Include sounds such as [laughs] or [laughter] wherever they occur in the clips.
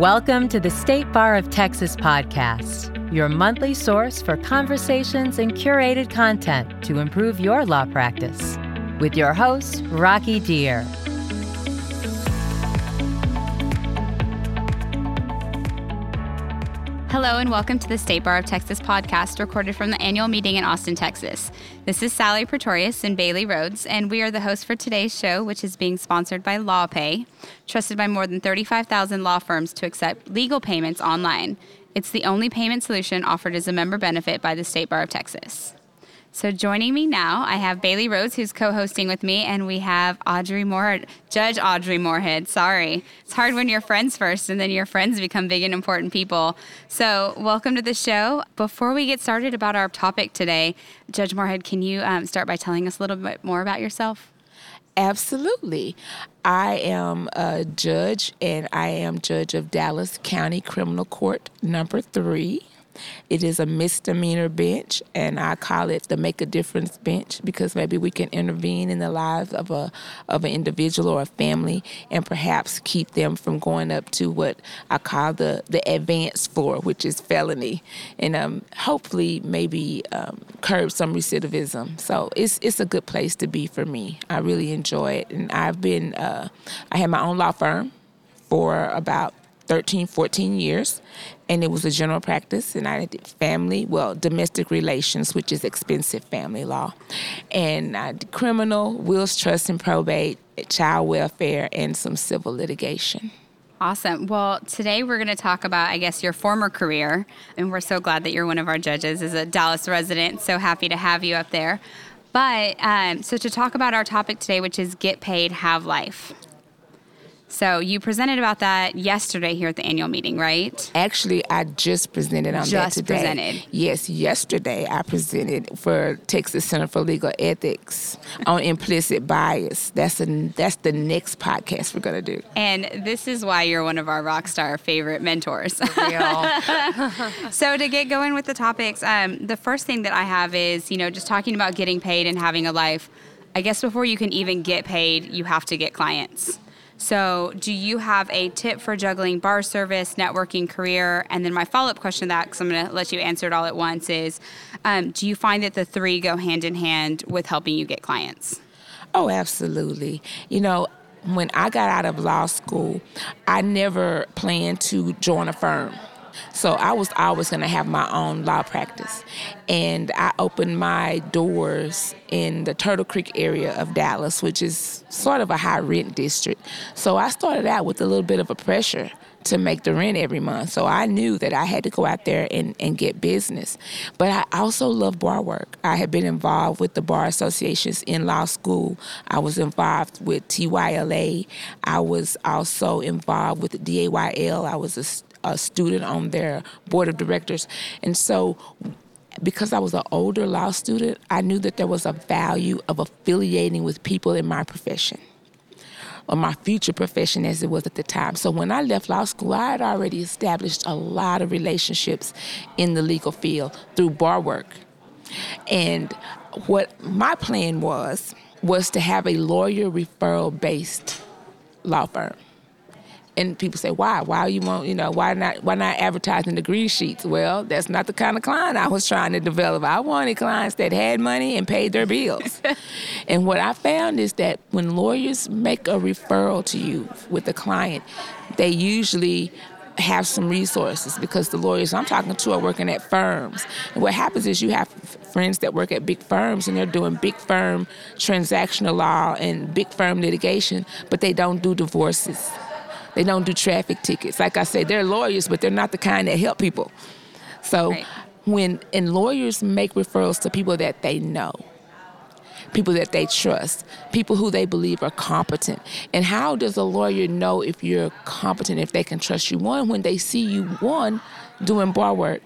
Welcome to the State Bar of Texas podcast, your monthly source for conversations and curated content to improve your law practice. With your host, Rocky Dhir. Hello, and welcome to the State Bar of Texas podcast, recorded from the annual meeting in Austin, Texas. This is Sally Pretorius and Bailey Rhodes, and we are the hosts for today's show, which is being sponsored by LawPay, trusted by more than 35,000 law firms to accept legal payments online. It's the only payment solution offered as a member benefit by the State Bar of Texas. So joining me now, I have Bailey Rhodes, who's co-hosting with me, and we have Audrey Moore, Judge Audrey Moorehead. Sorry, it's hard when you're friends first, and then your friends become big and important people. So welcome to the show. Before we get started about our topic today, Judge Moorehead, can you um, start by telling us a little bit more about yourself? Absolutely. I am a judge, and I am judge of Dallas County Criminal Court number three. It is a misdemeanor bench, and I call it the Make a Difference bench because maybe we can intervene in the lives of a of an individual or a family, and perhaps keep them from going up to what I call the the advanced floor, which is felony, and um, hopefully maybe um, curb some recidivism. So it's it's a good place to be for me. I really enjoy it, and I've been uh, I had my own law firm for about 13, 14 years, and it was a general practice. And I did family, well, domestic relations, which is expensive family law, and I did criminal, wills, trust, and probate, child welfare, and some civil litigation. Awesome. Well, today we're going to talk about, I guess, your former career. And we're so glad that you're one of our judges as a Dallas resident. So happy to have you up there. But um, so to talk about our topic today, which is get paid, have life. So you presented about that yesterday here at the annual meeting, right? Actually, I just presented on just that today. presented. Yes, yesterday I presented for Texas Center for Legal Ethics on implicit bias. That's a that's the next podcast we're gonna do. And this is why you're one of our rock star favorite mentors. [laughs] so to get going with the topics, um, the first thing that I have is you know just talking about getting paid and having a life. I guess before you can even get paid, you have to get clients. So, do you have a tip for juggling bar service, networking, career? And then my follow up question to that, because I'm going to let you answer it all at once, is um, do you find that the three go hand in hand with helping you get clients? Oh, absolutely. You know, when I got out of law school, I never planned to join a firm. So I was always going to have my own law practice. And I opened my doors in the Turtle Creek area of Dallas, which is sort of a high rent district. So I started out with a little bit of a pressure to make the rent every month. So I knew that I had to go out there and, and get business. But I also love bar work. I had been involved with the bar associations in law school. I was involved with TYLA. I was also involved with the DAYL. I was a a student on their board of directors. And so because I was an older law student, I knew that there was a value of affiliating with people in my profession or my future profession as it was at the time. So when I left law school, I had already established a lot of relationships in the legal field through bar work. And what my plan was was to have a lawyer referral based law firm and people say, why? Why you want, you know, why not why not advertising the green sheets? Well, that's not the kind of client I was trying to develop. I wanted clients that had money and paid their bills. [laughs] and what I found is that when lawyers make a referral to you with a client, they usually have some resources because the lawyers I'm talking to are working at firms. And what happens is you have friends that work at big firms and they're doing big firm transactional law and big firm litigation, but they don't do divorces they don't do traffic tickets. Like I said, they're lawyers, but they're not the kind that help people. So right. when and lawyers make referrals to people that they know, people that they trust, people who they believe are competent. And how does a lawyer know if you're competent, if they can trust you? One, when they see you, one, doing bar work,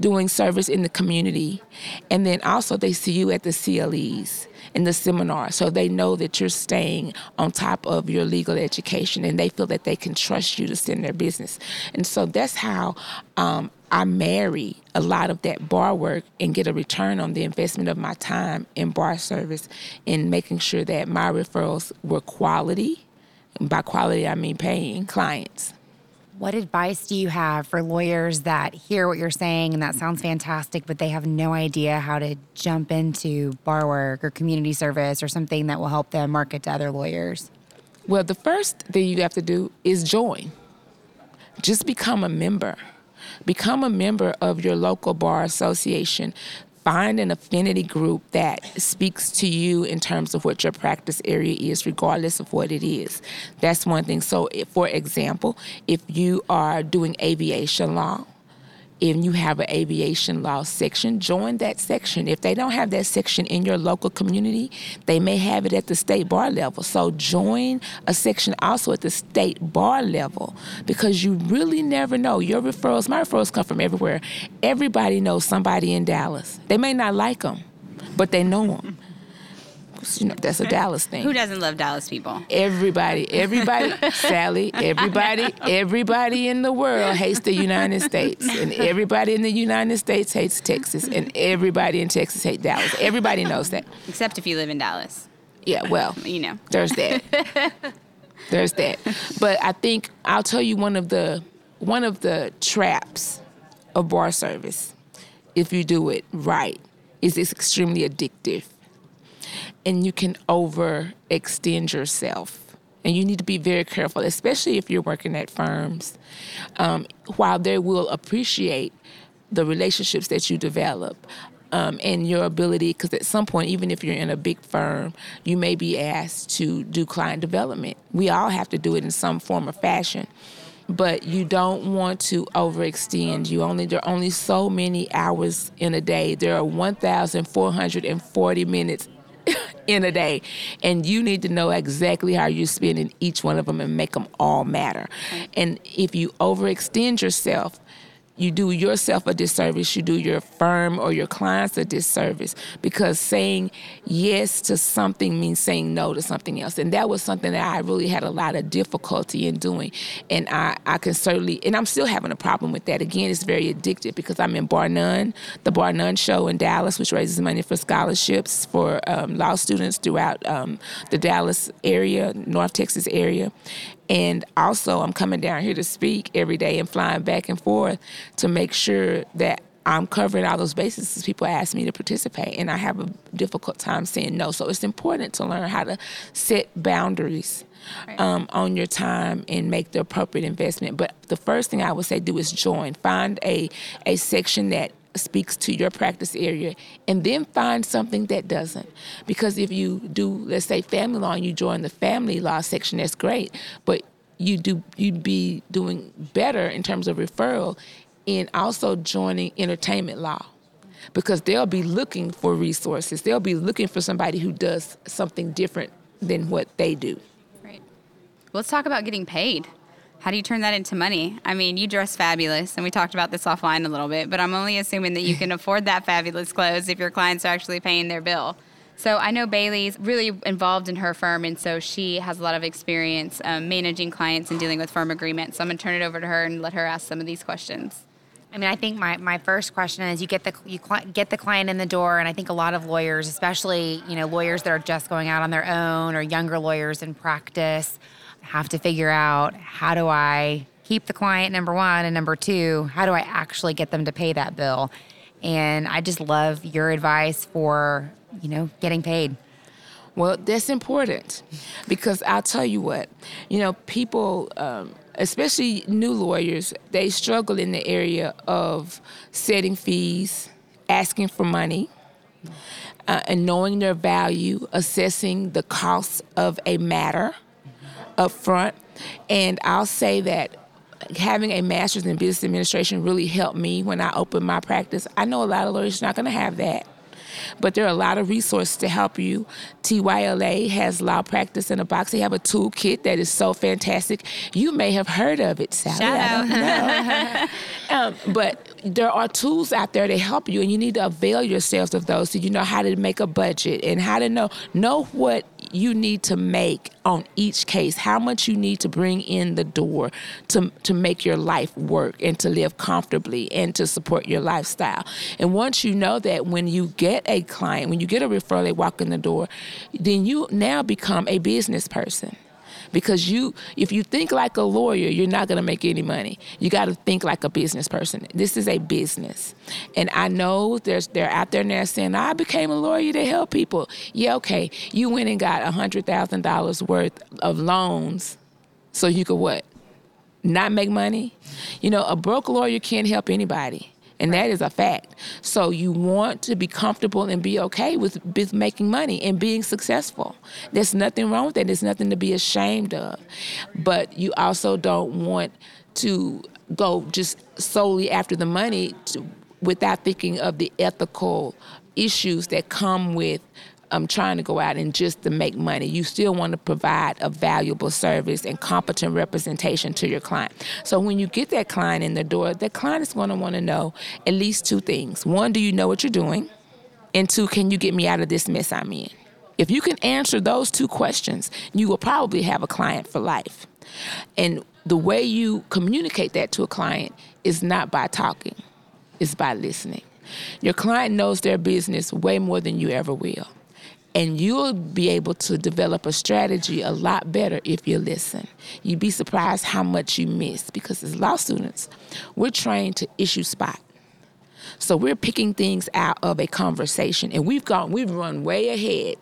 doing service in the community, and then also they see you at the CLEs in the seminar so they know that you're staying on top of your legal education and they feel that they can trust you to send their business. And so that's how um, I marry a lot of that bar work and get a return on the investment of my time in bar service in making sure that my referrals were quality. And by quality, I mean paying clients. What advice do you have for lawyers that hear what you're saying and that sounds fantastic, but they have no idea how to jump into bar work or community service or something that will help them market to other lawyers? Well, the first thing you have to do is join. Just become a member. Become a member of your local bar association find an affinity group that speaks to you in terms of what your practice area is, regardless of what it is. That's one thing. So, for example, if you are doing aviation law, if you have an aviation law section, join that section. If they don't have that section in your local community, they may have it at the state bar level. So join a section also at the state bar level because you really never know. Your referrals, my referrals come from everywhere. Everybody knows somebody in Dallas. They may not like them, but they know them you know that's a Dallas thing. Who doesn't love Dallas people? Everybody, everybody, [laughs] Sally, everybody, [laughs] everybody in the world hates the United States, and [laughs] everybody in the United States hates Texas, and everybody in Texas hates Dallas. Everybody knows that. Except if you live in Dallas. Yeah, well, you know, there's that. there's that. But I think I'll tell you one of the one of the traps of bar service, if you do it right, is it's extremely addictive and you can overextend yourself. And you need to be very careful, especially if you're working at firms. Um, while they will appreciate the relationships that you develop, um, and your ability, because at some point, even if you're in a big firm, you may be asked to do client development. We all have to do it in some form or fashion. But you don't want to overextend. You only there are only so many hours in a day. There are 1,440 minutes [laughs] in a day. And you need to know exactly how you're spending each one of them and make them all matter. And if you overextend yourself, you do yourself a disservice, you do your firm or your clients a disservice because saying yes to something means saying no to something else. And that was something that I really had a lot of difficulty in doing. And I, I can certainly, and I'm still having a problem with that. Again, it's very addictive because I'm in Bar None, the Bar None show in Dallas, which raises money for scholarships for um, law students throughout um, the Dallas area, North Texas area. And also, I'm coming down here to speak every day and flying back and forth to make sure that I'm covering all those bases as people ask me to participate. And I have a difficult time saying no. So it's important to learn how to set boundaries um, on your time and make the appropriate investment. But the first thing I would say do is join. Find a, a section that speaks to your practice area and then find something that doesn't. Because if you do let's say family law and you join the family law section that's great. But you do you'd be doing better in terms of referral in also joining entertainment law. Because they'll be looking for resources. They'll be looking for somebody who does something different than what they do. Right let's talk about getting paid how do you turn that into money? I mean, you dress fabulous, and we talked about this offline a little bit, but I'm only assuming that you can [laughs] afford that fabulous clothes if your clients are actually paying their bill. So I know Bailey's really involved in her firm, and so she has a lot of experience um, managing clients and dealing with firm agreements. So I'm going to turn it over to her and let her ask some of these questions. I mean, I think my, my first question is you get the you cl- get the client in the door, and I think a lot of lawyers, especially you know lawyers that are just going out on their own or younger lawyers in practice, have to figure out how do I keep the client, number one, and number two, how do I actually get them to pay that bill? And I just love your advice for, you know, getting paid. Well, that's important because I'll tell you what, you know, people, um, especially new lawyers, they struggle in the area of setting fees, asking for money, uh, and knowing their value, assessing the cost of a matter up front. And I'll say that having a master's in business administration really helped me when I opened my practice. I know a lot of lawyers are not going to have that. But there are a lot of resources to help you. TYLA has law practice in a box. They have a toolkit that is so fantastic. You may have heard of it, Sally. Shout I don't know. [laughs] um, but there are tools out there to help you, and you need to avail yourselves of those so you know how to make a budget and how to know know what you need to make on each case, how much you need to bring in the door to, to make your life work and to live comfortably and to support your lifestyle. And once you know that when you get a client, when you get a referral, they walk in the door, then you now become a business person because you if you think like a lawyer you're not going to make any money. You got to think like a business person. This is a business. And i know there's they're out there now saying i became a lawyer to help people. Yeah okay. You went and got a hundred thousand dollars worth of loans so you could what? Not make money? You know a broke lawyer can't help anybody and that is a fact. So you want to be comfortable and be okay with, with making money and being successful. There's nothing wrong with that. There's nothing to be ashamed of. But you also don't want to go just solely after the money to, without thinking of the ethical issues that come with um, trying to go out and just to make money. You still want to provide a valuable service and competent representation to your client. So when you get that client in the door, that client is going to want to know at least two things. One, do you know what you're doing? And two, can you get me out of this mess I'm in? If you can answer those two questions, you will probably have a client for life. And the way you communicate that to a client is not by talking, it's by listening. Your client knows their business way more than you ever will. And you'll be able to develop a strategy a lot better if you listen. You'd be surprised how much you miss because as law students, we're trained to issue spot. So we're picking things out of a conversation and we've gone, we've run way ahead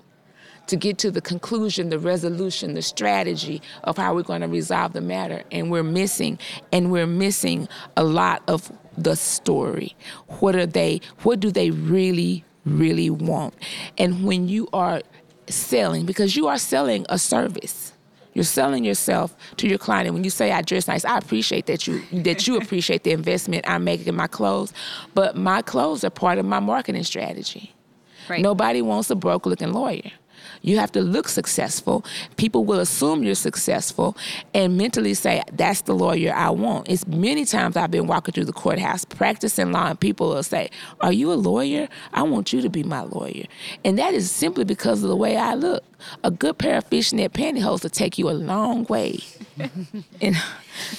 to get to the conclusion, the resolution, the strategy of how we're going to resolve the matter. And we're missing, and we're missing a lot of the story. What are they, what do they really really want. And when you are selling, because you are selling a service. You're selling yourself to your client. And when you say I dress nice, I appreciate that you that you appreciate the investment I'm making in my clothes. But my clothes are part of my marketing strategy. Right. Nobody wants a broke looking lawyer. You have to look successful. People will assume you're successful and mentally say, that's the lawyer I want. It's many times I've been walking through the courthouse practicing law and people will say, Are you a lawyer? I want you to be my lawyer. And that is simply because of the way I look. A good pair of fishnet pantyhose will take you a long way [laughs] in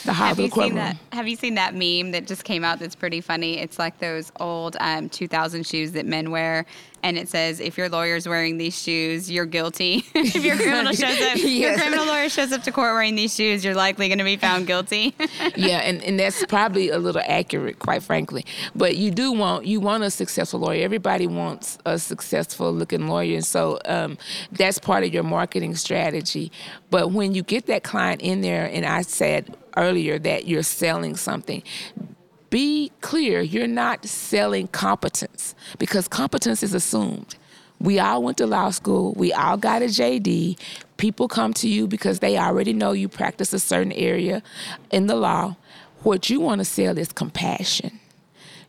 the have you seen that Have you seen that meme that just came out that's pretty funny? It's like those old um, 2000 shoes that men wear and it says if your lawyer's wearing these shoes, you're guilty. [laughs] if your criminal [laughs] shows up, yes. your criminal lawyer shows up to court wearing these shoes, you're likely going to be found guilty. yeah, and, and that's probably a little accurate, quite frankly. But you do want you want a successful lawyer. Everybody wants a successful looking lawyer, and so um, that's part of your marketing strategy. But when you get that client in there, and I said earlier that you're selling something be clear you're not selling competence because competence is assumed. We all went to law school, we all got a JD. People come to you because they already know you practice a certain area in the law. What you want to sell is compassion.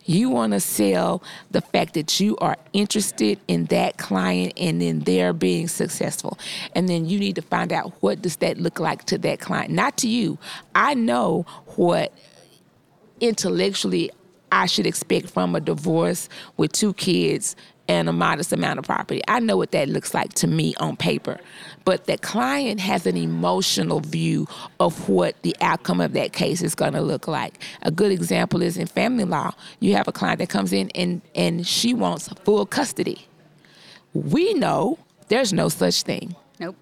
You want to sell the fact that you are interested in that client and in their being successful. And then you need to find out what does that look like to that client, not to you. I know what intellectually I should expect from a divorce with two kids and a modest amount of property. I know what that looks like to me on paper. But the client has an emotional view of what the outcome of that case is going to look like. A good example is in family law. You have a client that comes in and, and she wants full custody. We know there's no such thing. Nope.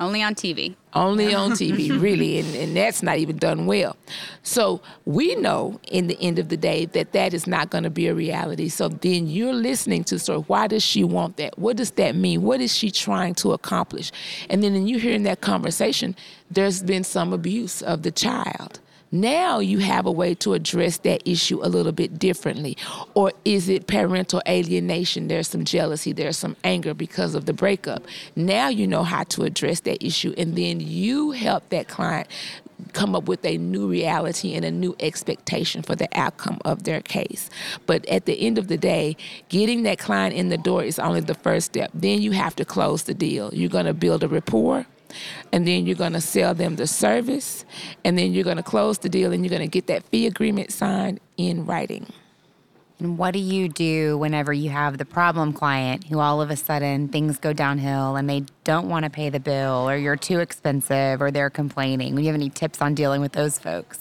Only on TV. Only on TV, [laughs] really, and, and that's not even done well. So we know in the end of the day that that is not going to be a reality. So then you're listening to, so why does she want that? What does that mean? What is she trying to accomplish? And then you hear in that conversation, there's been some abuse of the child. Now you have a way to address that issue a little bit differently. Or is it parental alienation? There's some jealousy, there's some anger because of the breakup. Now you know how to address that issue, and then you help that client come up with a new reality and a new expectation for the outcome of their case. But at the end of the day, getting that client in the door is only the first step. Then you have to close the deal. You're going to build a rapport and then you're going to sell them the service, and then you're going to close the deal, and you're going to get that fee agreement signed in writing. And what do you do whenever you have the problem client who all of a sudden things go downhill and they don't want to pay the bill or you're too expensive or they're complaining? Do you have any tips on dealing with those folks?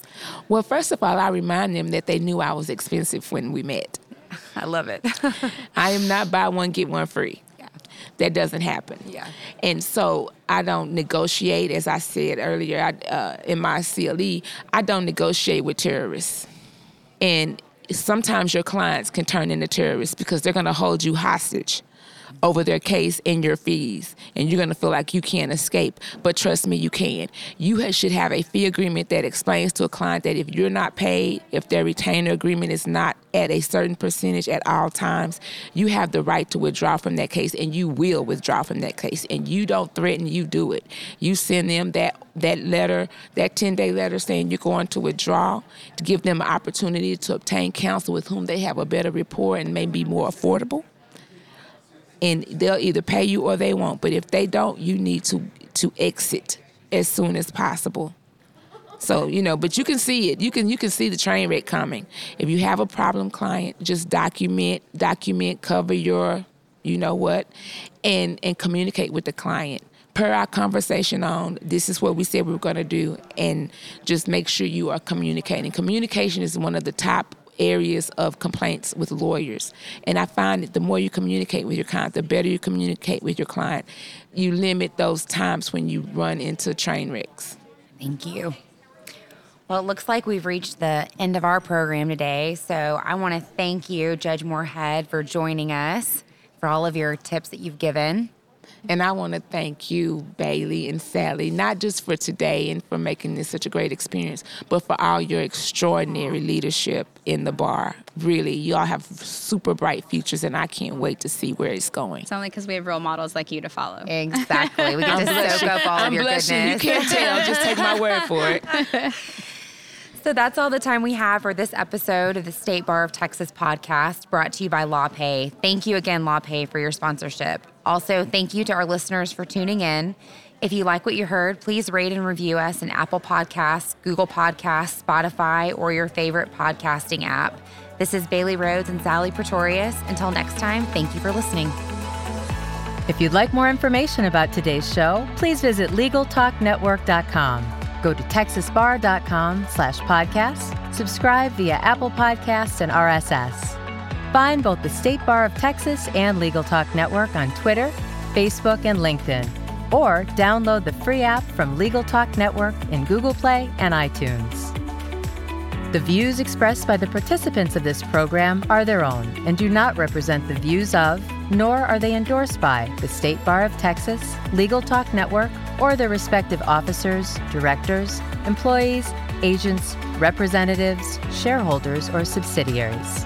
Well, first of all, I remind them that they knew I was expensive when we met. [laughs] I love it. [laughs] I am not buy one, get one free That doesn't happen. Yeah. And so I don't negotiate, as I said earlier I, uh, in my CLE, I don't negotiate with terrorists. And sometimes your clients can turn into terrorists because they're going to hold you hostage over their case and your fees, and you're going to feel like you can't escape. But trust me, you can. You should have a fee agreement that explains to a client that if you're not paid, if their retainer agreement is not at a certain percentage at all times, you have the right to withdraw from that case, and you will withdraw from that case. And you don't threaten, you do it. You send them that that letter, that 10 day letter saying you're going to withdraw, to give them an opportunity to obtain counsel with whom they have a better rapport and may be more affordable and they'll either pay you or they won't. But if they don't, you need to to exit as soon as possible. So you know, but you can see it. You can you can see the train wreck coming. If you have a problem client, just document, document, cover your, you know what, and and communicate with the client per our conversation on this is what we said we were going to do and just make sure you are communicating communication is one of the top areas of complaints with lawyers. And I find that the more you communicate with your client, the better you communicate with your client, you limit those times when you run into train wrecks. Thank you. Well, it looks like we've reached the end of our program today. So I want to thank you, Judge Moorehead, for joining us, for all of your tips that you've given. And I want to thank you, Bailey and Sally, not just for today and for making this such a great experience, but for all your extraordinary leadership in the bar. Really, y'all have super bright futures, and I can't wait to see where it's going. It's only because we have role models like you to follow. Exactly. We [laughs] get to soak up all I'm of your blushing. goodness. You can't tell. Just take my word for it. [laughs] So that's all the time we have for this episode of the State Bar of Texas podcast brought to you by LawPay. Thank you again, LawPay, for your sponsorship. Also, thank you to our listeners for tuning in. If you like what you heard, please rate and review us in Apple Podcasts, Google Podcasts, Spotify, or your favorite podcasting app. This is Bailey Rhodes and Sally Pretorius. Until next time, thank you for listening. If you'd like more information about today's show, please visit LegalTalkNetwork.com. Go to TexasBar.com slash podcast, subscribe via Apple Podcasts and RSS. Find both the State Bar of Texas and Legal Talk Network on Twitter, Facebook, and LinkedIn, or download the free app from Legal Talk Network in Google Play and iTunes. The views expressed by the participants of this program are their own and do not represent the views of, nor are they endorsed by, the State Bar of Texas, Legal Talk Network, or their respective officers, directors, employees, agents, representatives, shareholders, or subsidiaries.